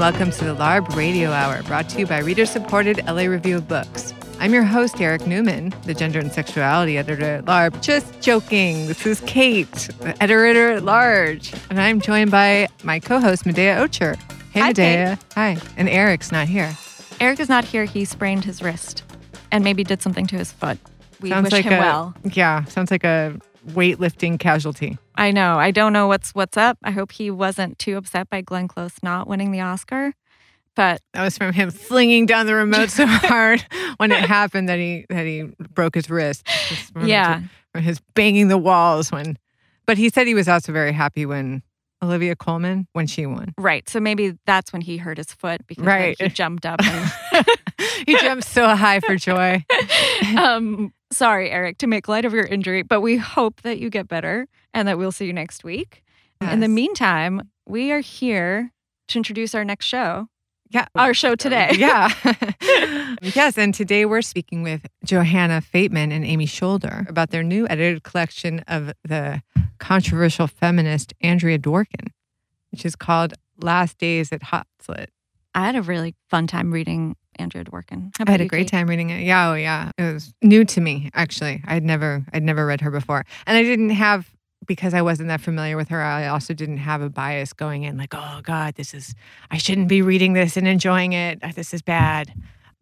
welcome to the LARB Radio Hour, brought to you by reader supported LA Review of Books. I'm your host, Eric Newman, the gender and sexuality editor at LARB. Just joking. This is Kate, the editor at large. And I'm joined by my co host, Medaya Ocher. Hey, Hi, Medaya. Hi. And Eric's not here. Eric is not here. He sprained his wrist and maybe did something to his foot. We sounds wish like him a, well. Yeah, sounds like a weightlifting casualty. I know. I don't know what's what's up. I hope he wasn't too upset by Glenn Close not winning the Oscar. But That was from him flinging down the remote so hard when it happened that he that he broke his wrist. From- yeah, from his banging the walls when. But he said he was also very happy when Olivia Colman when she won. right. So maybe that's when he hurt his foot because Right. he jumped up. And, he jumped so high for joy. um, sorry, Eric, to make light of your injury, but we hope that you get better and that we'll see you next week. In the meantime, we are here to introduce our next show, Yeah. our show today. Yeah. yes. And today we're speaking with Johanna Fateman and Amy Scholder about their new edited collection of the controversial feminist Andrea Dworkin, which is called Last Days at Hot Slit. I had a really fun time reading Andrea Dworkin. I had a great Kate? time reading it. Yeah, oh yeah. It was new to me, actually. I'd never I'd never read her before. And I didn't have because I wasn't that familiar with her, I also didn't have a bias going in like, oh God, this is I shouldn't be reading this and enjoying it. Uh, This is bad.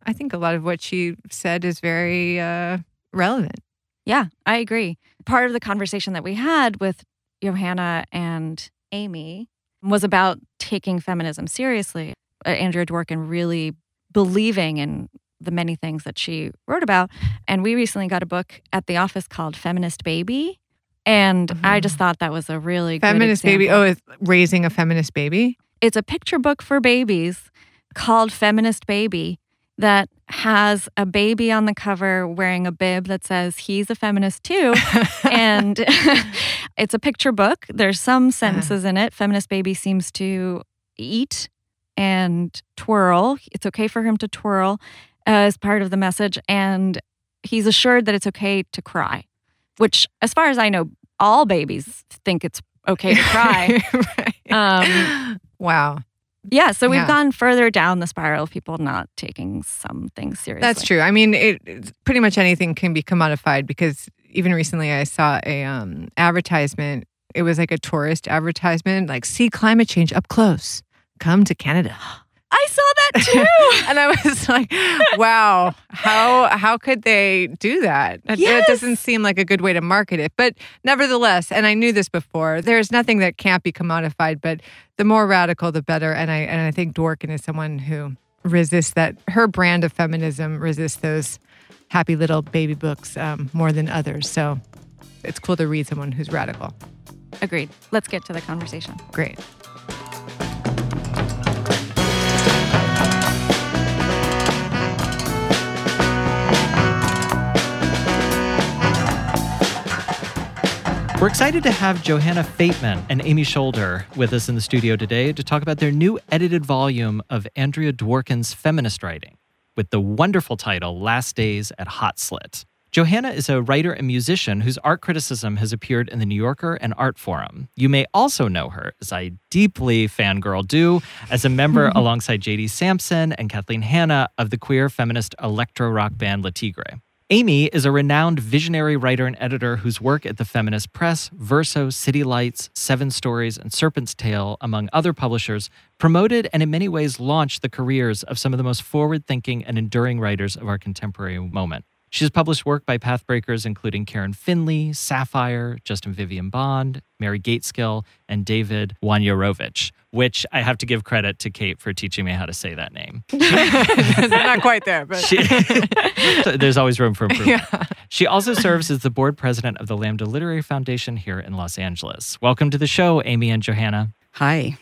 I think a lot of what she said is very uh, relevant. Yeah, I agree. Part of the conversation that we had with Johanna and Amy was about taking feminism seriously. Uh, Andrea Dworkin really believing in the many things that she wrote about. And we recently got a book at the office called Feminist Baby. And I mm-hmm. just thought that was a really good Feminist baby. Oh, it's raising a feminist baby. it's a picture book for babies called Feminist Baby that has a baby on the cover wearing a bib that says he's a feminist too. and it's a picture book. There's some uh-huh. sentences in it. Feminist Baby seems to eat and twirl. It's okay for him to twirl uh, as part of the message. And he's assured that it's okay to cry, which, as far as I know, all babies think it's okay to cry. Right. Um, wow. Yeah, so we've Yeah. gone further down the spiral of people not taking some things seriously. That's true. I mean, it, it's pretty much anything can be commodified because even recently I saw a um, advertisement. It was like a tourist advertisement, like see climate change up close. Come to Canada. I saw that too. and I was like, wow, how how could they do that? That, that Yes. doesn't seem like a good way to market it. But nevertheless, and I knew this before, there's nothing that can't be commodified, but the more radical the better. And I and I think Dworkin is someone who resists that her brand of feminism resists those happy little baby books um, more than others. So it's cool to read someone who's radical. Agreed. Let's get to the conversation. Great. We're excited to have Johanna Fateman and Amy Scholder with us in the studio today to talk about their new edited volume of Andrea Dworkin's feminist writing with the wonderful title Last Days at Hot Slit. Johanna is a writer and musician whose art criticism has appeared in the New Yorker and Artforum. You may also know her, as I deeply fangirl do, as a member alongside JD Samson and Kathleen Hanna of the queer feminist electro rock band Le Tigre. Amy is a renowned visionary writer and editor whose work at the Feminist Press, Verso, City Lights, Seven Stories, and Serpent's Tail, among other publishers, promoted and in many ways launched the careers of some of the most forward thinking and enduring writers of our contemporary moment. She has published work by pathbreakers including Karen Finley, Sapphire, Justin Vivian Bond, Mary Gaitskill, and David Wojnarowicz, which I have to give credit to Kate for teaching me how to say that name. Not quite there, but She, there's always room for improvement. yeah. She also serves as the board president of the Lambda Literary Foundation here in Los Angeles. Welcome to the show, Amy and Johanna. Hi.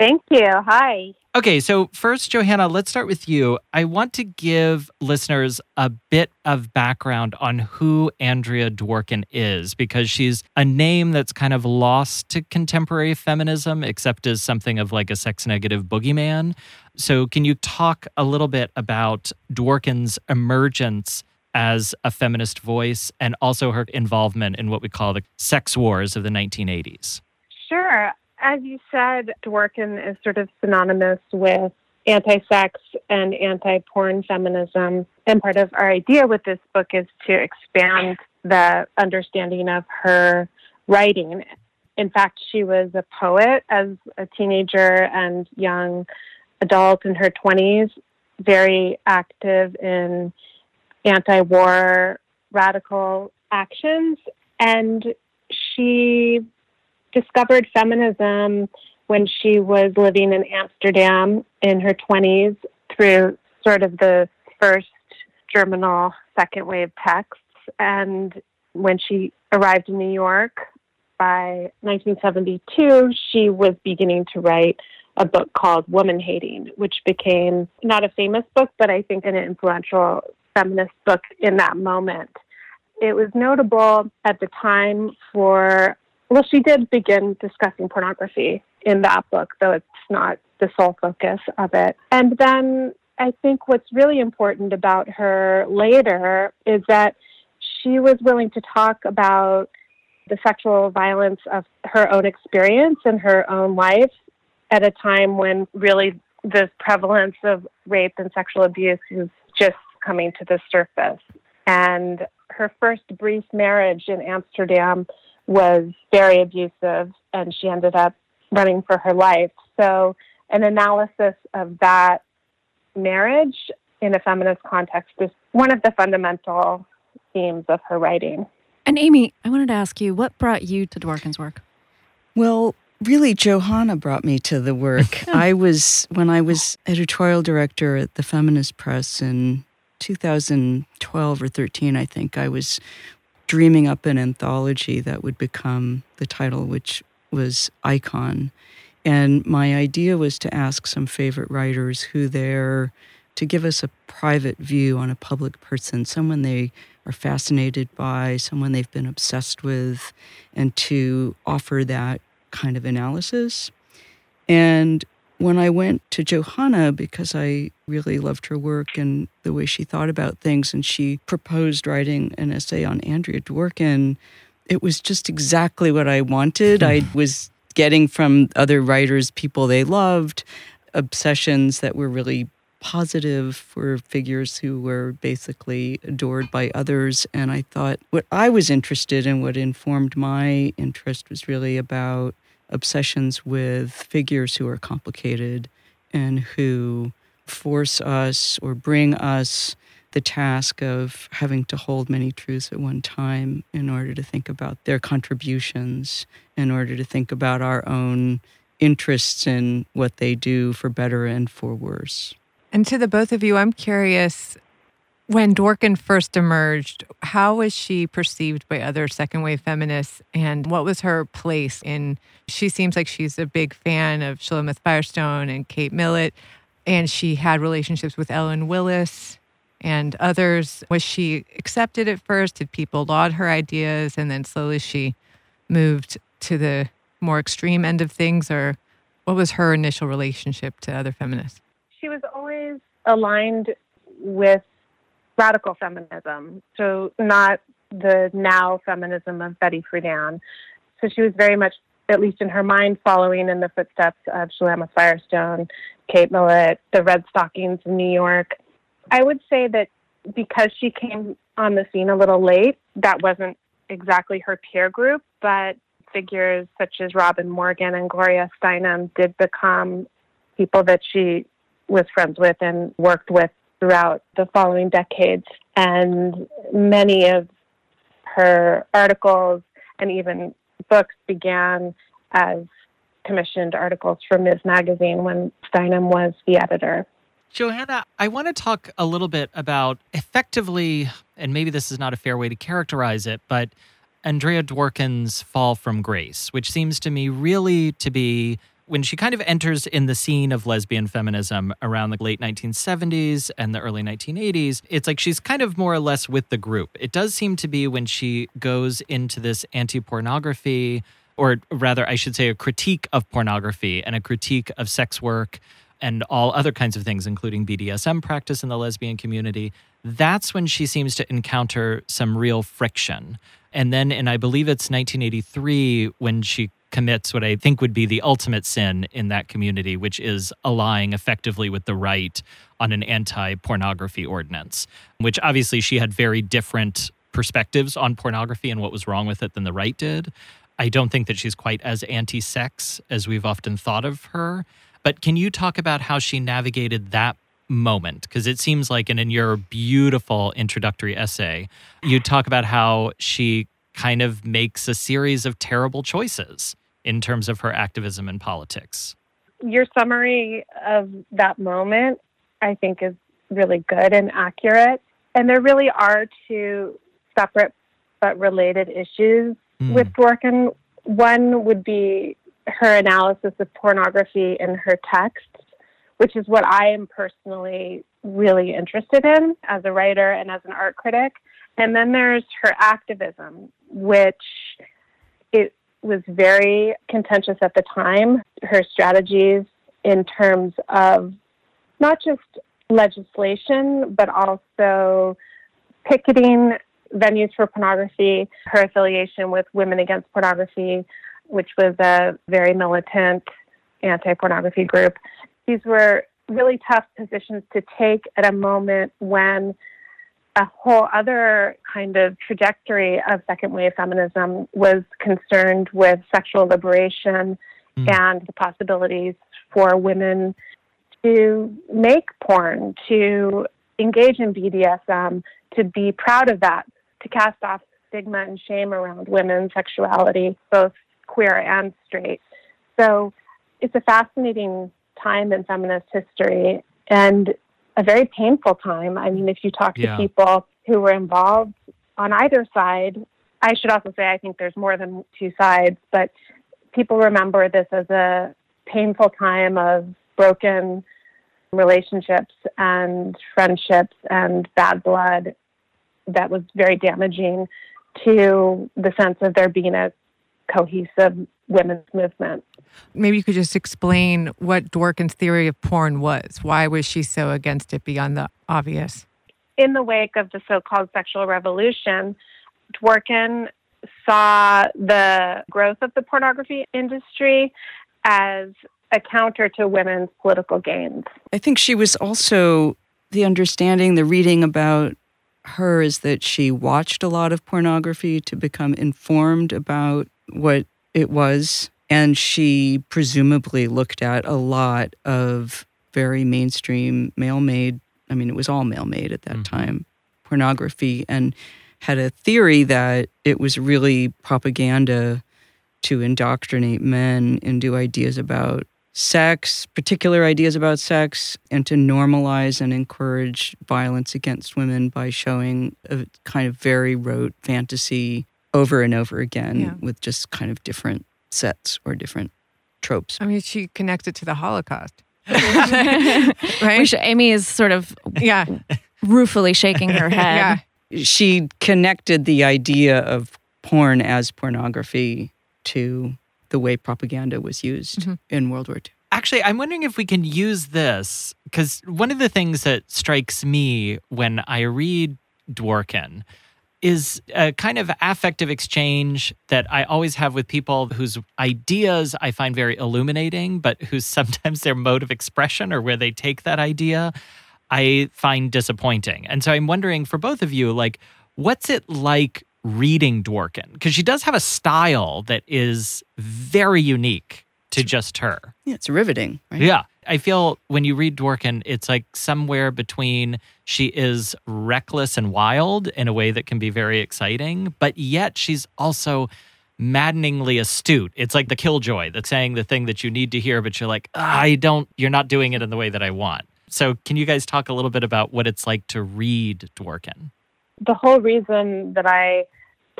Thank you. Hi. Okay, so first, Johanna, let's start with you. I want to give listeners a bit of background on who Andrea Dworkin is because she's a name that's kind of lost to contemporary feminism, except as something of like a sex negative boogeyman. So, can you talk a little bit about Dworkin's emergence as a feminist voice and also her involvement in what we call the sex wars of the 1980s? Sure. As you said, Dworkin is sort of synonymous with anti sex and anti porn feminism. And part of our idea with this book is to expand the understanding of her writing. In fact, she was a poet as a teenager and young adult in her 20s, very active in anti war radical actions. And she discovered feminism when she was living in Amsterdam in her 20s through sort of the first germinal second wave texts. And when she arrived in New York by 1972, she was beginning to write a book called Woman Hating, which became not a famous book, but I think an influential feminist book in that moment. It was notable at the time for, well, she did begin discussing pornography in that book, though it's not the sole focus of it. And then I think what's really important about her later is that she was willing to talk about the sexual violence of her own experience and her own life at a time when really the prevalence of rape and sexual abuse is just coming to the surface. And her first brief marriage in Amsterdam was very abusive, and she ended up running for her life. So, an analysis of that marriage in a feminist context is one of the fundamental themes of her writing. And Amy, I wanted to ask you, what brought you to Dworkin's work? Well, really, Johanna brought me to the work. I was, when I was editorial director at the Feminist Press in 2012 or 13, I think, I was dreaming up an anthology that would become the title, which was Icon. And my idea was to ask some favorite writers who they're to give us a private view on a public person, someone they are fascinated by, someone they've been obsessed with, and to offer that kind of analysis. And when I went to Johanna, because I really loved her work and the way she thought about things, and she proposed writing an essay on Andrea Dworkin, it was just exactly what I wanted. I was getting from other writers people they loved, obsessions that were really positive for figures who were basically adored by others. And I thought what I was interested in, what informed my interest, was really about obsessions with figures who are complicated and who force us or bring us the task of having to hold many truths at one time in order to think about their contributions, in order to think about our own interests in what they do for better and for worse. And to the both of you, I'm curious when Dworkin first emerged, how was she perceived by other second wave feminists and what was her place in she seems like she's a big fan of Shulamith Firestone and Kate Millett and she had relationships with Ellen Willis and others. Was she accepted at first? Did people laud her ideas? And then slowly she moved to the more extreme end of things? Or what was her initial relationship to other feminists? She was always aligned with radical feminism, so not the now feminism of Betty Friedan. So she was very much, at least in her mind, following in the footsteps of Shulamith Firestone, Kate Millett, the Redstockings in New York, I would say that because she came on the scene a little late, that wasn't exactly her peer group, but figures such as Robin Morgan and Gloria Steinem did become people that she was friends with and worked with throughout the following decades. And many of her articles and even books began as commissioned articles for Ms. Magazine when Steinem was the editor. Johanna, I want to talk a little bit about effectively, and maybe this is not a fair way to characterize it, but Andrea Dworkin's fall from grace, which seems to me really to be when she kind of enters in the scene of lesbian feminism around the late 1970s and the early 1980s, it's like she's kind of more or less with the group. It does seem to be when she goes into this anti pornography, or rather, I should say, a critique of pornography and a critique of sex work and all other kinds of things, including BDSM practice in the lesbian community, that's when she seems to encounter some real friction. And then and I believe it's 1983, when she commits what I think would be the ultimate sin in that community, which is allying effectively with the right on an anti pornography ordinance, which obviously she had very different perspectives on pornography and what was wrong with it than the right did. I don't think that she's quite as anti sex as we've often thought of her. But can you talk about how she navigated that moment? Because it seems like, and in your beautiful introductory essay, you talk about how she kind of makes a series of terrible choices in terms of her activism in politics. Your summary of that moment, I think, is really good and accurate. And there really are two separate but related issues mm. with Dworkin. One would be her analysis of pornography in her texts, which is what I am personally really interested in as a writer and as an art critic. And then there's her activism, which was very contentious at the time. Her strategies in terms of not just legislation, but also picketing venues for pornography, her affiliation with Women Against Pornography, which was a very militant anti pornography group. These were really tough positions to take at a moment when a whole other kind of trajectory of second wave feminism was concerned with sexual liberation mm. and the possibilities for women to make porn, to engage in BDSM, to be proud of that, to cast off stigma and shame around women's sexuality, both queer and straight. So it's a fascinating time in feminist history and a very painful time. I mean, if you talk to people who were involved on either side, I should also say I think there's more than two sides, but people remember this as a painful time of broken relationships and friendships and bad blood that was very damaging to the sense of there being a cohesive women's movement. Maybe you could just explain what Dworkin's theory of porn was. Why was she so against it beyond the obvious? In the wake of the so called sexual revolution, Dworkin saw the growth of the pornography industry as a counter to women's political gains. I think she was also the understanding, the reading about her is that she watched a lot of pornography to become informed about what it was. And she presumably looked at a lot of very mainstream male made, I mean, it was all male made at that mm-hmm. time, pornography, and had a theory that it was really propaganda to indoctrinate men into ideas about sex, particular ideas about sex, and to normalize and encourage violence against women by showing a kind of very rote fantasy over and over again yeah. with just kind of different sets or different tropes. I mean, she connected to the Holocaust. right? Which Amy is sort of yeah ruefully shaking her head. Yeah. She connected the idea of porn as pornography to the way propaganda was used mm-hmm. in World War II. Actually, I'm wondering if we can use this because one of the things that strikes me when I read Dworkin is a kind of affective exchange that I always have with people whose ideas I find very illuminating, but whose sometimes their mode of expression or where they take that idea I find disappointing. And so I'm wondering for both of you, like, what's it like reading Dworkin because she does have a style that is very unique to just her. Yeah, it's riveting. Right? Yeah. I feel when you read Dworkin, it's like somewhere between she is reckless and wild in a way that can be very exciting, but yet she's also maddeningly astute. It's like the killjoy that's saying the thing that you need to hear, but you're like, ah, I don't, you're not doing it in the way that I want. So, can you guys talk a little bit about what it's like to read Dworkin? the whole reason that I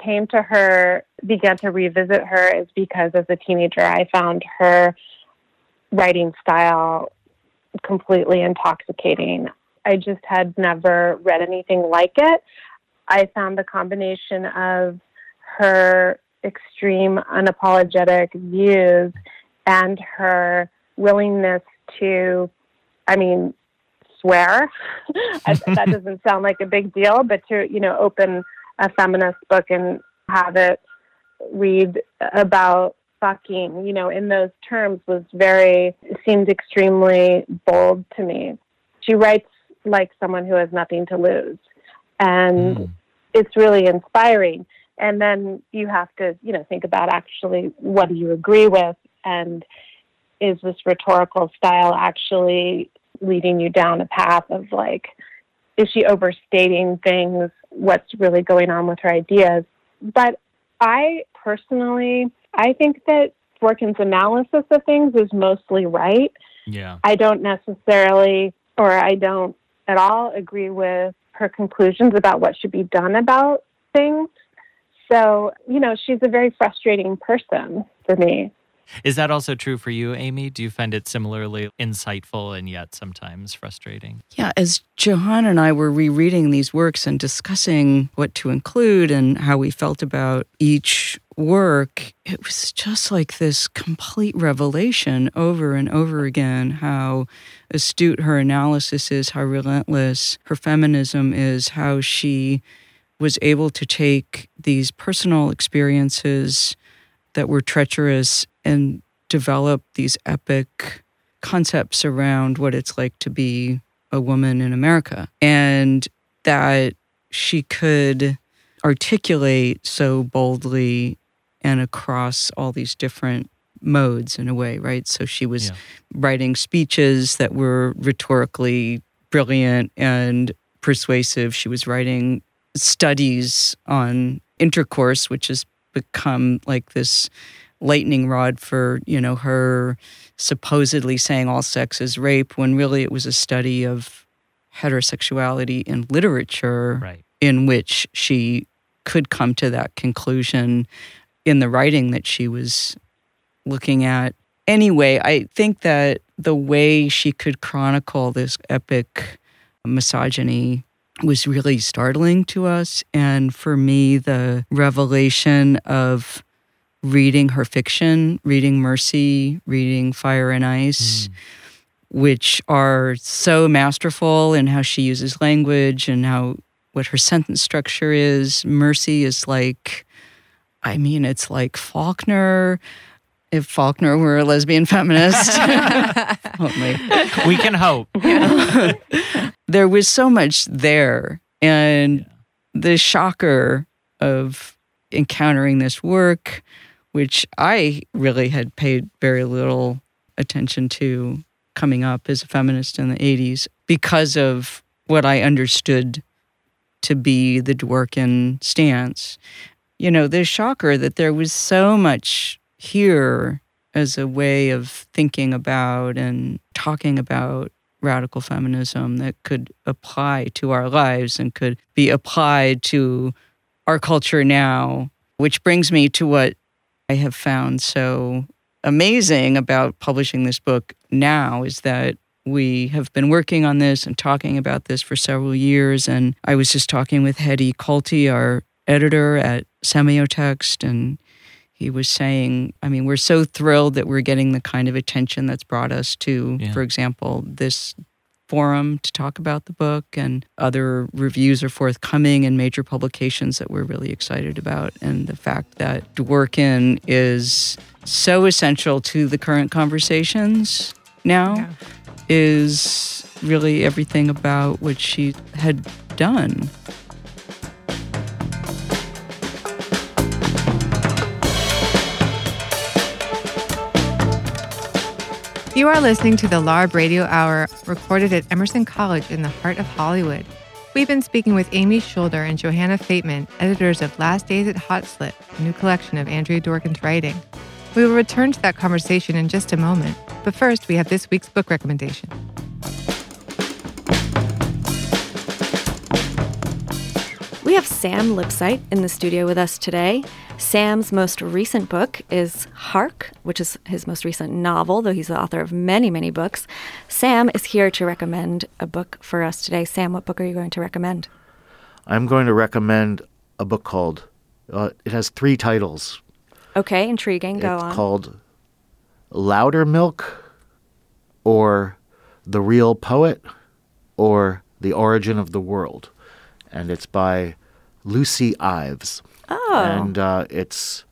came to her, began to revisit her, is because as a teenager, I found her writing style completely intoxicating. I just had never read anything like it. I found the combination of her extreme unapologetic views and her willingness to, I mean, swear. that doesn't sound like a big deal, but to, you know, open a feminist book and have it read about fucking, you know, in those terms was very, seemed extremely bold to me. She writes like someone who has nothing to lose. And Mm. it's really inspiring. And then you have to, you know, think about actually what do you agree with and is this rhetorical style actually leading you down a path of like, is she overstating things? What's really going on with her ideas? But I personally, I think that Dworkin's analysis of things is mostly right. Yeah. I don't necessarily, or I don't at all agree with her conclusions about what should be done about things. So, you know, she's a very frustrating person for me. Is that also true for you, Amy? Do you find it similarly insightful and yet sometimes frustrating? Yeah, as Johanna and I were rereading these works and discussing what to include and how we felt about each work, it was just like this complete revelation over and over again how astute her analysis is, how relentless her feminism is, how she was able to take these personal experiences that were treacherous and develop these epic concepts around what it's like to be a woman in America. And that she could articulate so boldly and across all these different modes in a way, right? So she was Yeah. writing speeches that were rhetorically brilliant and persuasive. She was writing studies on intercourse, which has become like this lightning rod for, you know, her supposedly saying all sex is rape when really it was a study of heterosexuality in literature Right. in which she could come to that conclusion in the writing that she was looking at. Anyway, I think that the way she could chronicle this epic misogyny was really startling to us. And for me, the revelation of reading her fiction, reading Mercy, reading Fire and Ice, hmm. which are so masterful in how she uses language and how what her sentence structure is. Mercy is like, I mean, it's like Faulkner. If Faulkner were a lesbian feminist, we can hope. there was so much there. And the shocker of encountering this work, which I really had paid very little attention to coming up as a feminist in the 80s because of what I understood to be the Dworkin stance. You know, the shocker that there was so much here as a way of thinking about and talking about radical feminism that could apply to our lives and could be applied to our culture now, which brings me to what I have found so amazing about publishing this book now is that we have been working on this and talking about this for several years. And I was just talking with Hedy Coulty, our editor at Semiotext, and he was saying, I mean, we're so thrilled that we're getting the kind of attention that's brought us to, Yeah. for example, this forum to talk about the book, and other reviews are forthcoming in major publications that we're really excited about. And the fact that Dworkin is so essential to the current conversations now Yeah. is really everything about what she had done. You are listening to the LARB Radio Hour, recorded at Emerson College in the heart of Hollywood. We've been speaking with Amy Scholder and Johanna Fateman, editors of Last Days at Hot Slit, a new collection of Andrea Dworkin's writing. We will return to that conversation in just a moment, but first we have this week's book recommendation. We have Sam Lipsyte in the studio with us today. Sam's most recent book is Hark, which is his most recent novel, though he's the author of many, many books. Sam is here to recommend a book for us today. Sam, what book are you going to recommend? I'm going to recommend a book called, uh, it has three titles. Okay, intriguing. Go it's on. It's called Loudermilk, or The Real Poet, or The Origin of the World. And it's by Lucy Ives. oh, And uh, it's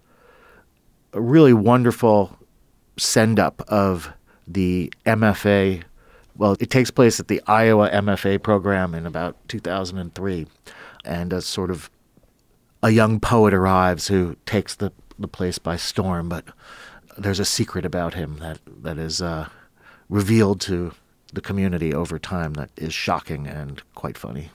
a really wonderful send up of the MFA. Well, it takes place at the Iowa MFA program in about 2003. And a sort of a young poet arrives who takes the, the place by storm, but there's a secret about him that, that is uh, revealed to the community over time that is shocking and quite funny.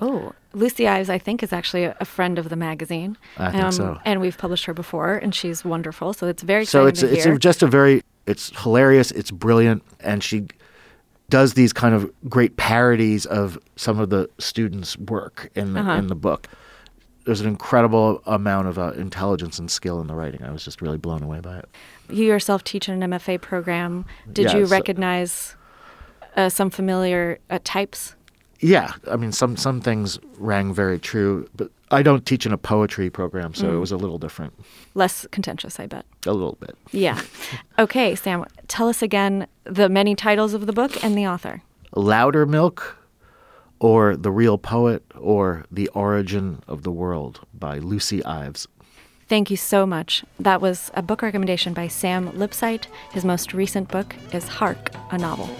Oh, Lucy Ives, I think, is actually a, a friend of the magazine. I think so. And we've published her before, and she's wonderful. So it's very so it's it's a, just a very it's hilarious it's brilliant and she does these kind of great parodies of some of the students work in the, Uh-huh. in the book there's an incredible amount of uh, intelligence and skill in the writing i was just really blown away by it you yourself teach in an MFA program. Did Yeah, you so- recognize uh, some familiar uh, types? Yeah i mean some some things rang very true but i don't teach in a poetry program so Mm. it was a little different Less contentious, I bet. a little bit Yeah. Okay, Sam, tell us again the many titles of the book and the author. loudermilk or the real poet or the origin of the world by lucy ives Thank you so much. That was a book recommendation by Sam Lipsyte. His most recent book is Hark, a novel.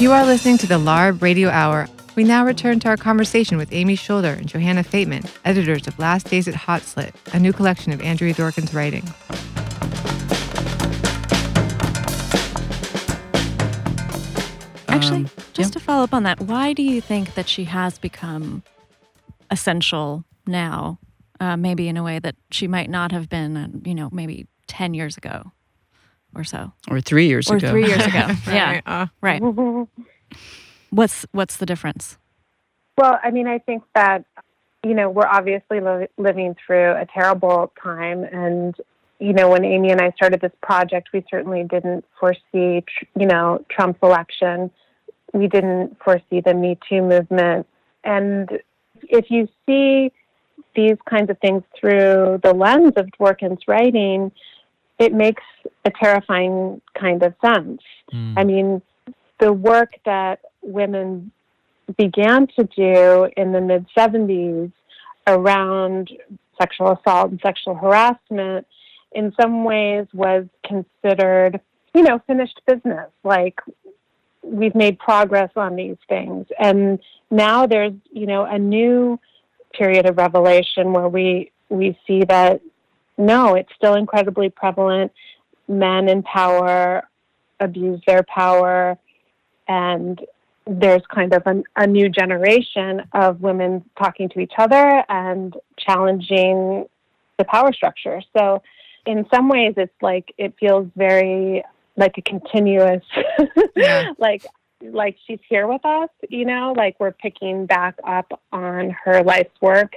You are listening to the LARB Radio Hour. We now return to our conversation with Amy Scholder and Johanna Fateman, editors of Last Days at Hot Slit, a new collection of Andrea Dworkin's writing. Actually, Um, just to follow up on that, why do you think that she has become essential now? Uh, maybe in a way that she might not have been, uh, you know, maybe 10 years ago or so. or three years Or ago. three years ago. yeah. Right, uh, Right. What's what's the difference? Well, I mean, I think that, you know, we're obviously li- living through a terrible time. And, you know, when Amy and I started this project, we certainly didn't foresee, tr- you know, Trump's election. We didn't foresee the Me Too movement. And if you see these kinds of things through the lens of Dworkin's writing, it makes a terrifying kind of sense. Hmm. I mean, the work that women began to do in the mid 70s around sexual assault and sexual harassment in some ways was considered, you know, finished business. Like we've made progress on these things. And now there's, you know, a new period of revelation where we we see that no, it's still incredibly prevalent. Men in power abuse their power and there's kind of an, a new generation of women talking to each other and challenging the power structure. So, in some ways, it's like it feels very like a continuous, Yeah. like like she's here with us. You know, like we're picking back up on her life's work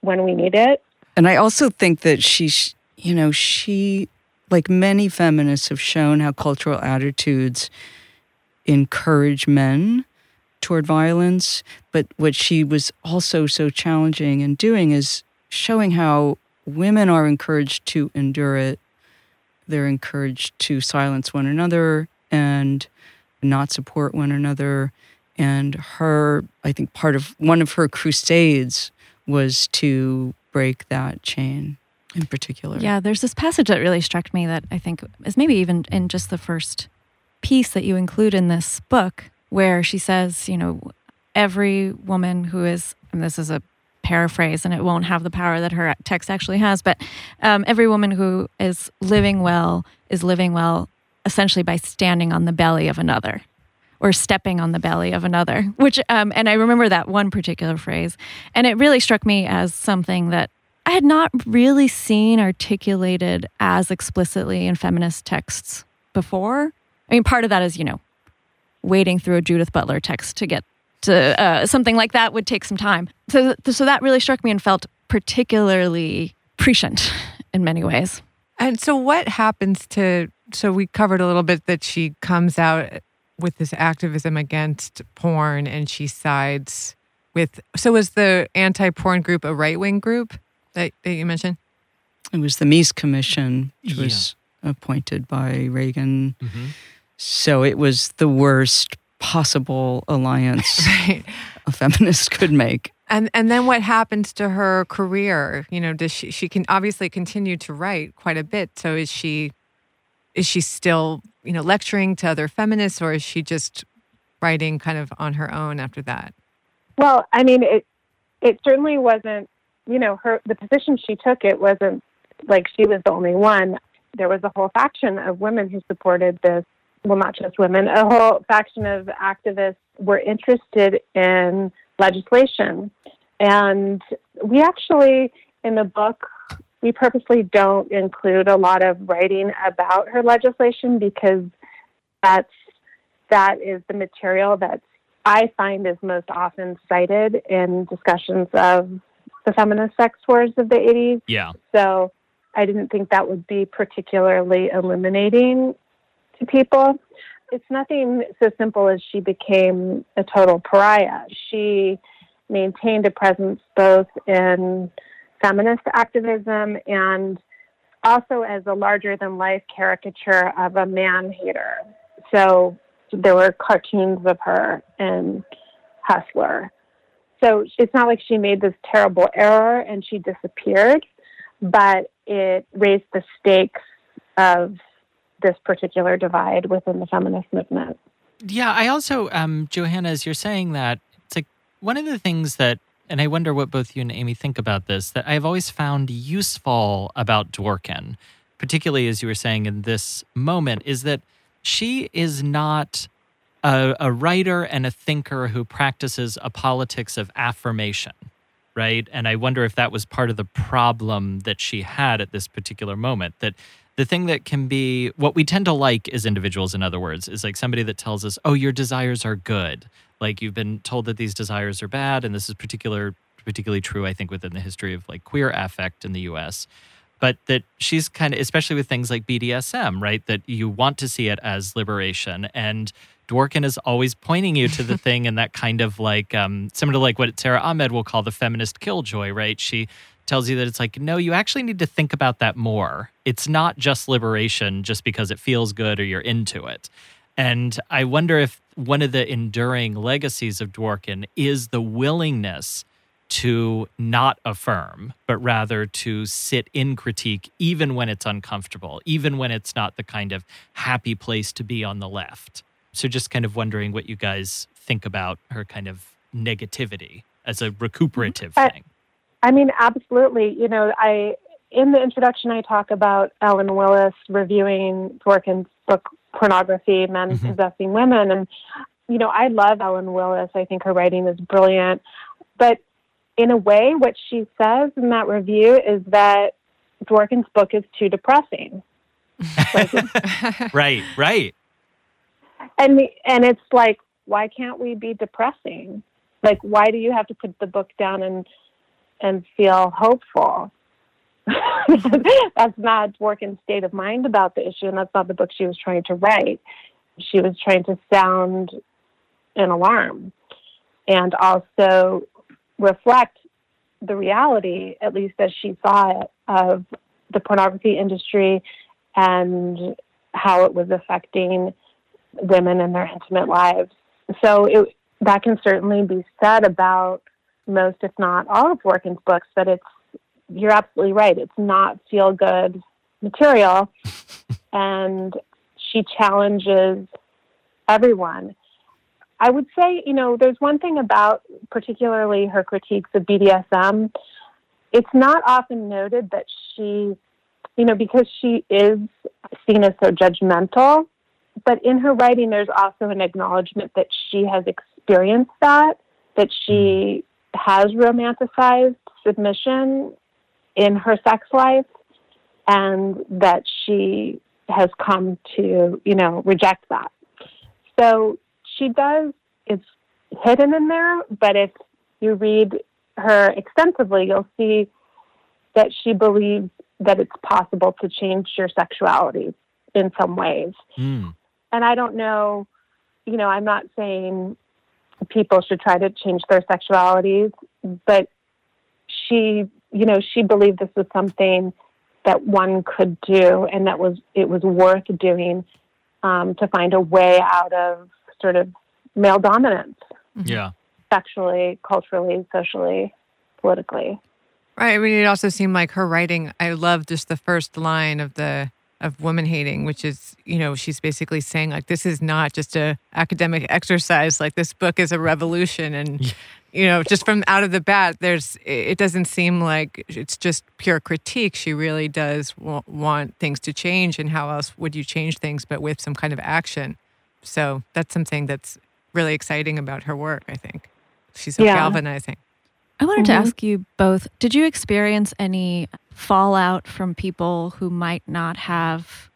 when we need it. And I also think that she's, you know, she, like many feminists, have shown how cultural attitudes encourage men toward violence. But what she was also so challenging in doing is showing how women are encouraged to endure it. They're encouraged to silence one another and not support one another. And her, I think part of one of her crusades was to break that chain in particular. Yeah, there's this passage that really struck me that I think is maybe even in just the first piece that you include in this book, where she says, you know, every woman who is, and this is a paraphrase and it won't have the power that her text actually has, but um, every woman who is living well is living well essentially by standing on the belly of another or stepping on the belly of another which um, and i remember that one particular phrase and it really struck me as something that i had not really seen articulated as explicitly in feminist texts before i mean part of that is you know wading through a judith butler text to get to uh, something like that would take some time so, so that really struck me and felt particularly prescient in many ways And so, what happens to? So, we covered a little bit that she comes out with this activism against porn and she sides with. So, was the anti porn group a right wing group that, that you mentioned? It was the Meese Commission, which Yeah. was appointed by Reagan. Mhm. So it was the worst possible alliance a feminist could make. And and then what happens to her career? You know, does she she can obviously continue to write quite a bit. So is she is she still, you know, lecturing to other feminists or is she just writing kind of on her own after that? Well, I mean, it it certainly wasn't, you know, her the position she took. It wasn't like she was the only one. There was a whole faction of women who supported this. Well, not just women. A whole faction of activists were interested in legislation, and we actually, in the book, we purposely don't include a lot of writing about her legislation because that's that is the material that I find is most often cited in discussions of the feminist sex wars of the 80s. Yeah. So I didn't think that would be particularly illuminating to people. It's nothing so simple as she became a total pariah. She maintained a presence both in feminist activism and also as a larger than life caricature of a man hater. So there were cartoons of her in Hustler. So it's not like she made this terrible error and she disappeared, but it raised the stakes of this particular divide within the feminist movement. Yeah, I also, um, Johanna, as you're saying that, it's like one of the things that, and I wonder what both you and Amy think about this, that I've always found useful about Dworkin, particularly as you were saying in this moment, is that she is not a, a writer and a thinker who practices a politics of affirmation right? And I wonder if that was part of the problem that she had at this particular moment. That the thing that can be what we tend to like as individuals, in other words, is like somebody that tells us, oh, your desires are good. Like you've been told that these desires are bad. And this is particular particularly true, I think, within the history of like queer affect in the US. But that she's kind of, especially with things like BDSM, right? That you want to see it as liberation. And Dworkin is always pointing you to the thing and that kind of like um, similar to like what Sara Ahmed will call the feminist killjoy, right? She tells you that it's like, no, you actually need to think about that more. It's not just liberation just because it feels good or you're into it. And I wonder if one of the enduring legacies of Dworkin is the willingness to not affirm, but rather to sit in critique, even when it's uncomfortable, even when it's not the kind of happy place to be on the left. So just kind of wondering what you guys think about her kind of negativity as a recuperative thing. I mean, absolutely. You know, I in the introduction I talk about Ellen Willis reviewing Dworkin's book Pornography, Men mm-hmm. Possessing Women. And, you know, I love Ellen Willis. I think her writing is brilliant. But in a way, what she says in that review is that Dworkin's book is too depressing. Like, right, right and and it's like why can't we be depressing like why do you have to put the book down and and feel hopeful that's not Dworkin's state of mind about the issue and that's not the book she was trying to write she was trying to sound an alarm and also reflect the reality at least as she saw it of the pornography industry and how it was affecting women in their intimate lives. So it, that can certainly be said about most, if not all, of Dworkin's books. But it's you're absolutely right. It's not feel good material, and she challenges everyone. I would say, you know, there's one thing about particularly her critiques of BDSM. It's not often noted that she, you know, because she is seen as so judgmental, but in her writing, there's also an acknowledgement that she has experienced that, that she hmm. has romanticized submission in her sex life, and that she has come to, you know, reject that. So she does, it's hidden in there, but if you read her extensively, you'll see that she believes that it's possible to change your sexuality in some ways. Mm and I don't know, you know, I'm not saying people should try to change their sexualities, but she, you know, she believed this was something that one could do and that was it was worth doing um, to find a way out of sort of male dominance, Yeah. sexually, culturally, socially, politically. Right. I mean, it also seemed like her writing. I love just the first line of the of woman hating, which is, you know, she's basically saying like this is not just a academic exercise. Like this book is a revolution, and you know, just from out of the bat, there's. It doesn't seem like it's just pure critique. She really does wa- want things to change, and how else would you change things but with some kind of action? So that's something that's really exciting about her work. I think she's so Yeah. galvanizing. I wanted to Mhm. ask you both did you experience any fallout from people who might not have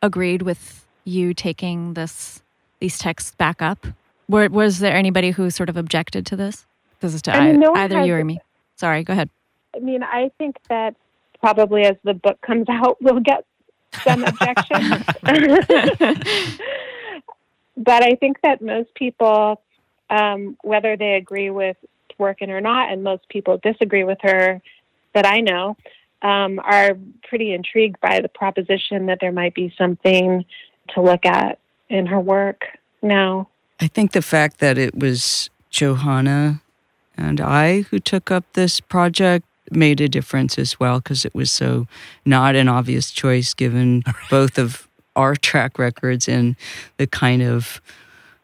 agreed with you taking this these texts back up? Were, was there anybody who sort of objected to this? This is to I mean, no either you or me. Sorry, go ahead. I mean, I think that probably as the book comes out, we'll get some objections. but I think that most people, um, whether they agree with Dworkin or not, and most people disagree with her that I know, um, are pretty intrigued by the proposition that there might be something to look at in her work now. I think the fact that it was Johanna and I who took up this project made a difference as well because it was so not an obvious choice given both of our track records and the kind of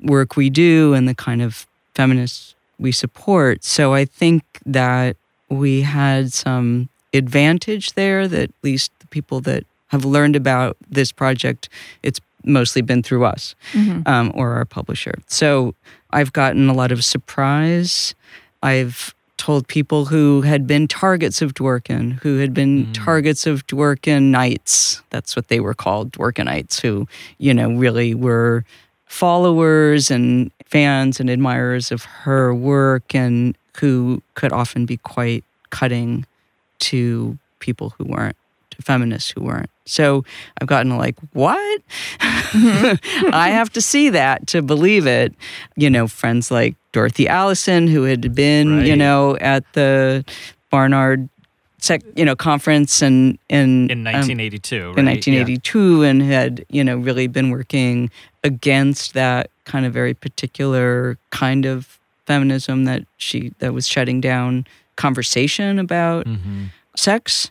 work we do and the kind of feminists we support. So I think that we had some advantage there that at least the people that have learned about this project, it's mostly been through us Mhm. um, or our publisher. So I've gotten a lot of surprise. I've told people who had been targets of Dworkin, who had been Mm. targets of Dworkinites. That's what they were called, Dworkinites, who, you know, really were followers and fans and admirers of her work and who could often be quite cutting to people who weren't, to feminists who weren't. So I've gotten like, what? I have to see that to believe it. You know, friends like Dorothy Allison, who had been, you know, at the Barnard sec, you know, conference and in In um, 1982, right? in 1982 and had you know really been working against that kind of very particular kind of feminism that she that was shutting down conversation about Yeah. Mhm. sex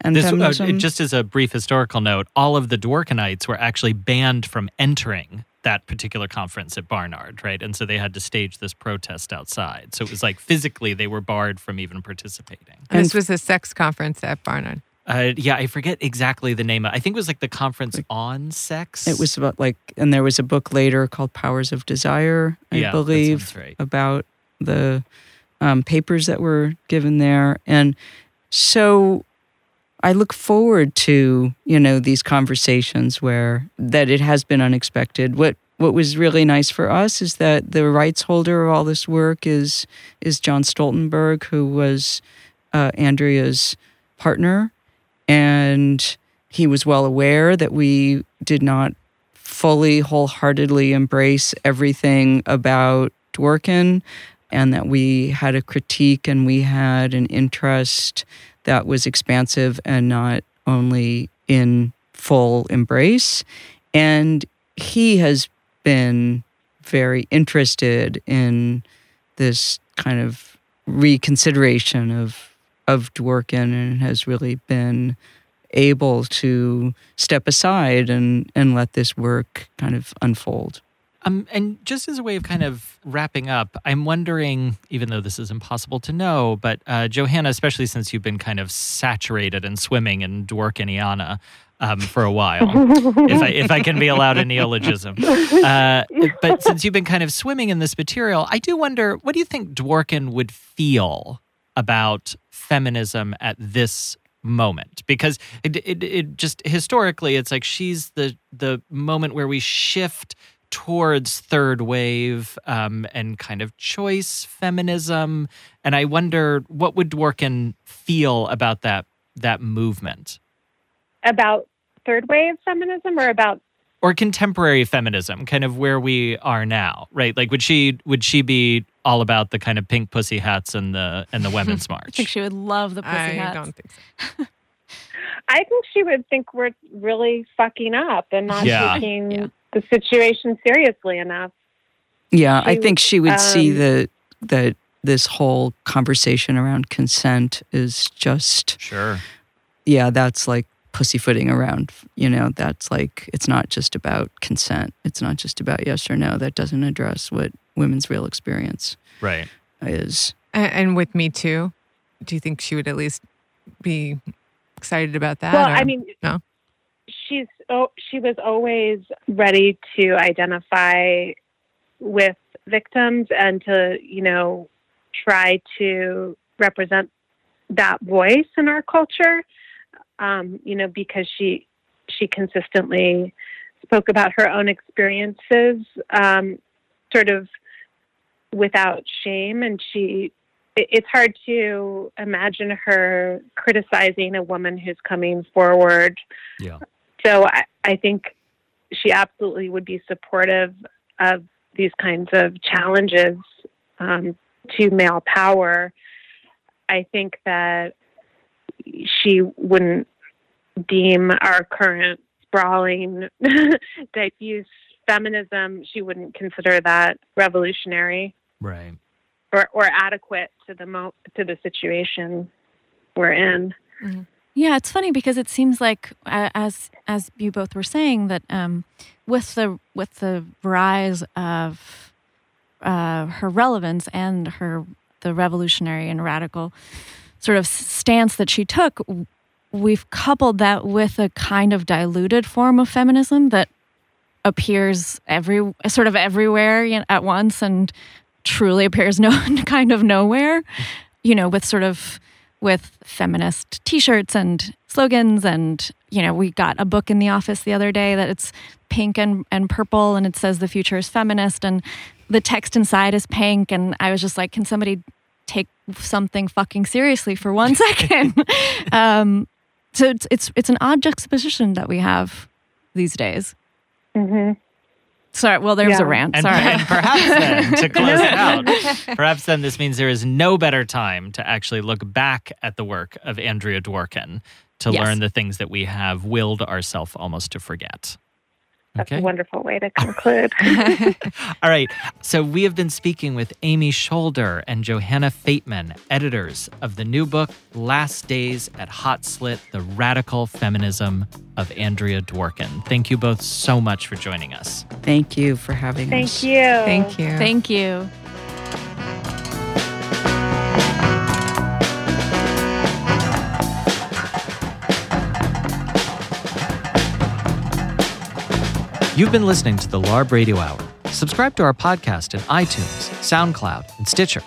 and This, uh, feminism. just as a brief historical note, all of the Dworkinites were actually banned from entering that particular conference at Barnard, right? And so they had to stage this protest outside. So it was like physically they were barred from even participating. And- this was a sex conference at Barnard. Uh, yeah, I forget exactly the name. I think it was like the conference on sex. it was about like and there was a book later called powers of desire i yeah, believe right. about the um, papers that were given there. And so I look forward to, you know, these conversations where that it has been unexpected. What what was really nice for us is that the rights holder of all this work is is John Stoltenberg, who was uh, Andrea's partner, and he was well aware that we did not fully wholeheartedly embrace everything about Dworkin and that we had a critique and we had an interest that was expansive and not only in full embrace. And he has been very interested in this kind of reconsideration of of Dworkin and has really been able to step aside and and let this work kind of unfold. Um, and just as a way of kind of wrapping up, I'm wondering, even though this is impossible to know, but uh, Johanna, especially since you've been kind of saturated and swimming in Dworkiniana um, for a while, if I if I can be allowed a neologism, uh, but since you've been kind of swimming in this material, I do wonder, what do you think Dworkin would feel about feminism at this moment. Because it, it, it just historically it's like she's the the moment where we shift towards third wave um, and kind of choice feminism. And i wonder what would dworkin feel about that that movement? About third wave feminism or about or contemporary feminism kind of where we are now right like would she would she be all about the kind of pink pussy hats and the and the women's march? I think she would love the pussy I hats. don't think so. I think she would think we're really fucking up and not Yeah. taking Yeah. the situation seriously enough. Yeah, I think she would see um, that that this whole conversation around consent is just Sure. yeah, that's like pussyfooting around. You know, that's like it's not just about consent. It's not just about yes or no. That doesn't address what women's real experience Right. is. And, and with me too, do you think she would at least be excited about that? Well, or- I mean, no? she's oh, she was always ready to identify with victims and to you know try to represent that voice in our culture. Um, you know, because she she consistently spoke about her own experiences, um, sort of without shame, and she. it- It's hard to imagine her criticizing a woman who's coming forward Yeah. so I, I think she absolutely would be supportive of these kinds of challenges um, to male power. I think that she wouldn't deem our current sprawling, diffuse feminism, she wouldn't consider that revolutionary Right. or, or adequate to the mo- to the situation we're in. Yeah, it's funny because it seems like, uh, as as you both were saying, that um, with the with the rise of uh, her relevance and her the revolutionary and radical sort of stance that she took, we've coupled that with a kind of diluted form of feminism that appears every sort of everywhere at once and truly appears no kind of nowhere. You know, with sort of with feminist t-shirts and slogans and you know we got a book in the office the other day that it's pink and, and purple and it says the future is feminist and the text inside is pink and i was just like can somebody take something fucking seriously for one second um, so it's, it's it's an odd juxtaposition that we have these days hmm sorry well there's a Yeah. rant And, sorry and perhaps then, to close it out, perhaps then this means there is no better time to actually look back at the work of Andrea Dworkin to Yes. learn the things that we have willed ourselves almost to forget. That's a wonderful way to conclude. All right. So we have been speaking with Amy Scholder and Johanna Fateman, editors of the new book, Last Days at Hot Slit The Radical Feminism of Andrea Dworkin. Thank you both so much for joining us. Thank you for having us. Thank you. Thank you. thank you You've been listening to the LARB Radio Hour. Subscribe to our podcast in iTunes, SoundCloud, and Stitcher.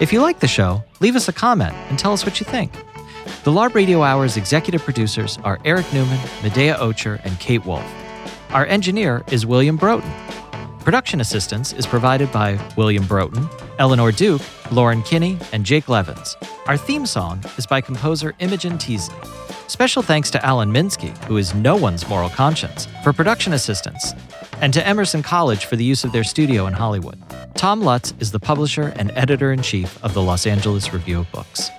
If you like the show, leave us a comment and tell us what you think. The LARB Radio Hour's executive producers are Eric Newman, Medaya Ocher, and Kate Wolf. Our engineer is William Broughton. Production assistance is provided by William Broughton, Eleanor Duke, Lauren Kinney, and Jake Levins. Our theme song is by composer Imogen Teasley. Special thanks to Alan Minsky, who is no one's moral conscience, for production assistance, and to Emerson College for the use of their studio in Hollywood. Tom Lutz is the publisher and editor in chief of the Los Angeles Review of Books.